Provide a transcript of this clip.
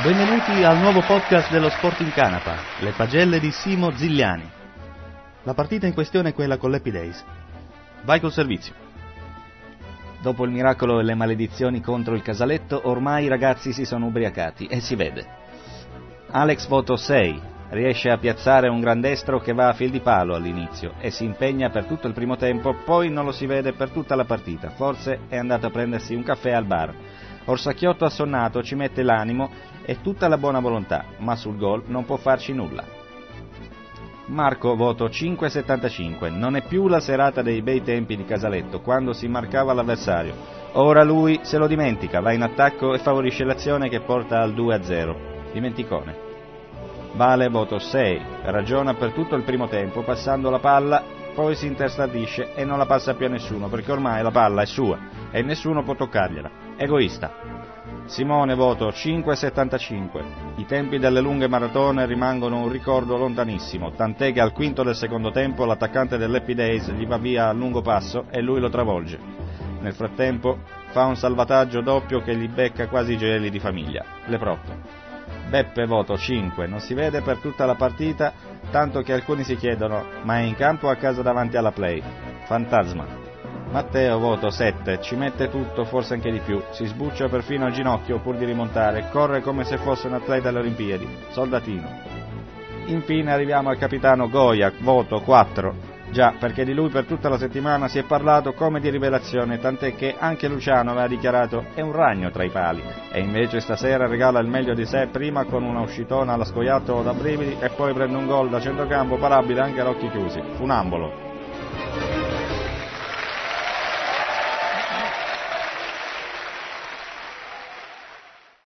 Benvenuti al nuovo podcast dello Sport in Canapa, le pagelle di Simo Zigliani. La partita in questione è quella con l'Happy Days. Vai col servizio. Dopo il miracolo e le maledizioni contro il casaletto, ormai i ragazzi si sono ubriacati e si vede. Alex voto 6, riesce a piazzare un gran destro che va a fil di palo all'inizio e si impegna per tutto il primo tempo, poi non lo si vede per tutta la partita, forse è andato a prendersi un caffè al bar. Orsacchiotto assonnato ci mette l'animo e tutta la buona volontà, ma sul gol non può farci nulla. Marco voto 5,75. Non è più la serata dei bei tempi di Casaletto, quando si marcava l'avversario. Ora lui se lo dimentica, va in attacco e favorisce l'azione che porta al 2-0. Dimenticone. Vale voto 6. Ragiona per tutto il primo tempo, passando la palla, poi si interstardisce e non la passa più a nessuno, perché ormai la palla è sua e nessuno può toccargliela. Egoista. Simone voto 5,75. I tempi delle lunghe maratone rimangono un ricordo lontanissimo, tant'è che al quinto del secondo tempo l'attaccante dell'Happy Days gli va via a lungo passo e lui lo travolge. Nel frattempo fa un salvataggio doppio che gli becca quasi i gioielli di famiglia. Leprotto. Beppe voto 5, non si vede per tutta la partita, tanto che alcuni si chiedono ma è in campo o a casa davanti alla play? Fantasma. Matteo voto 7, ci mette tutto, forse anche di più, si sbuccia perfino al ginocchio pur di rimontare, corre come se fosse un atleta alle Olimpiadi, soldatino. Infine arriviamo al capitano Goya, voto 4. Già, perché di lui per tutta la settimana si è parlato come di rivelazione, tant'è che anche Luciano aveva dichiarato è un ragno tra i pali, e invece stasera regala il meglio di sé prima con una uscitona alla scoiattolo da brividi e poi prende un gol da centrocampo parabile anche ad occhi chiusi, funambolo.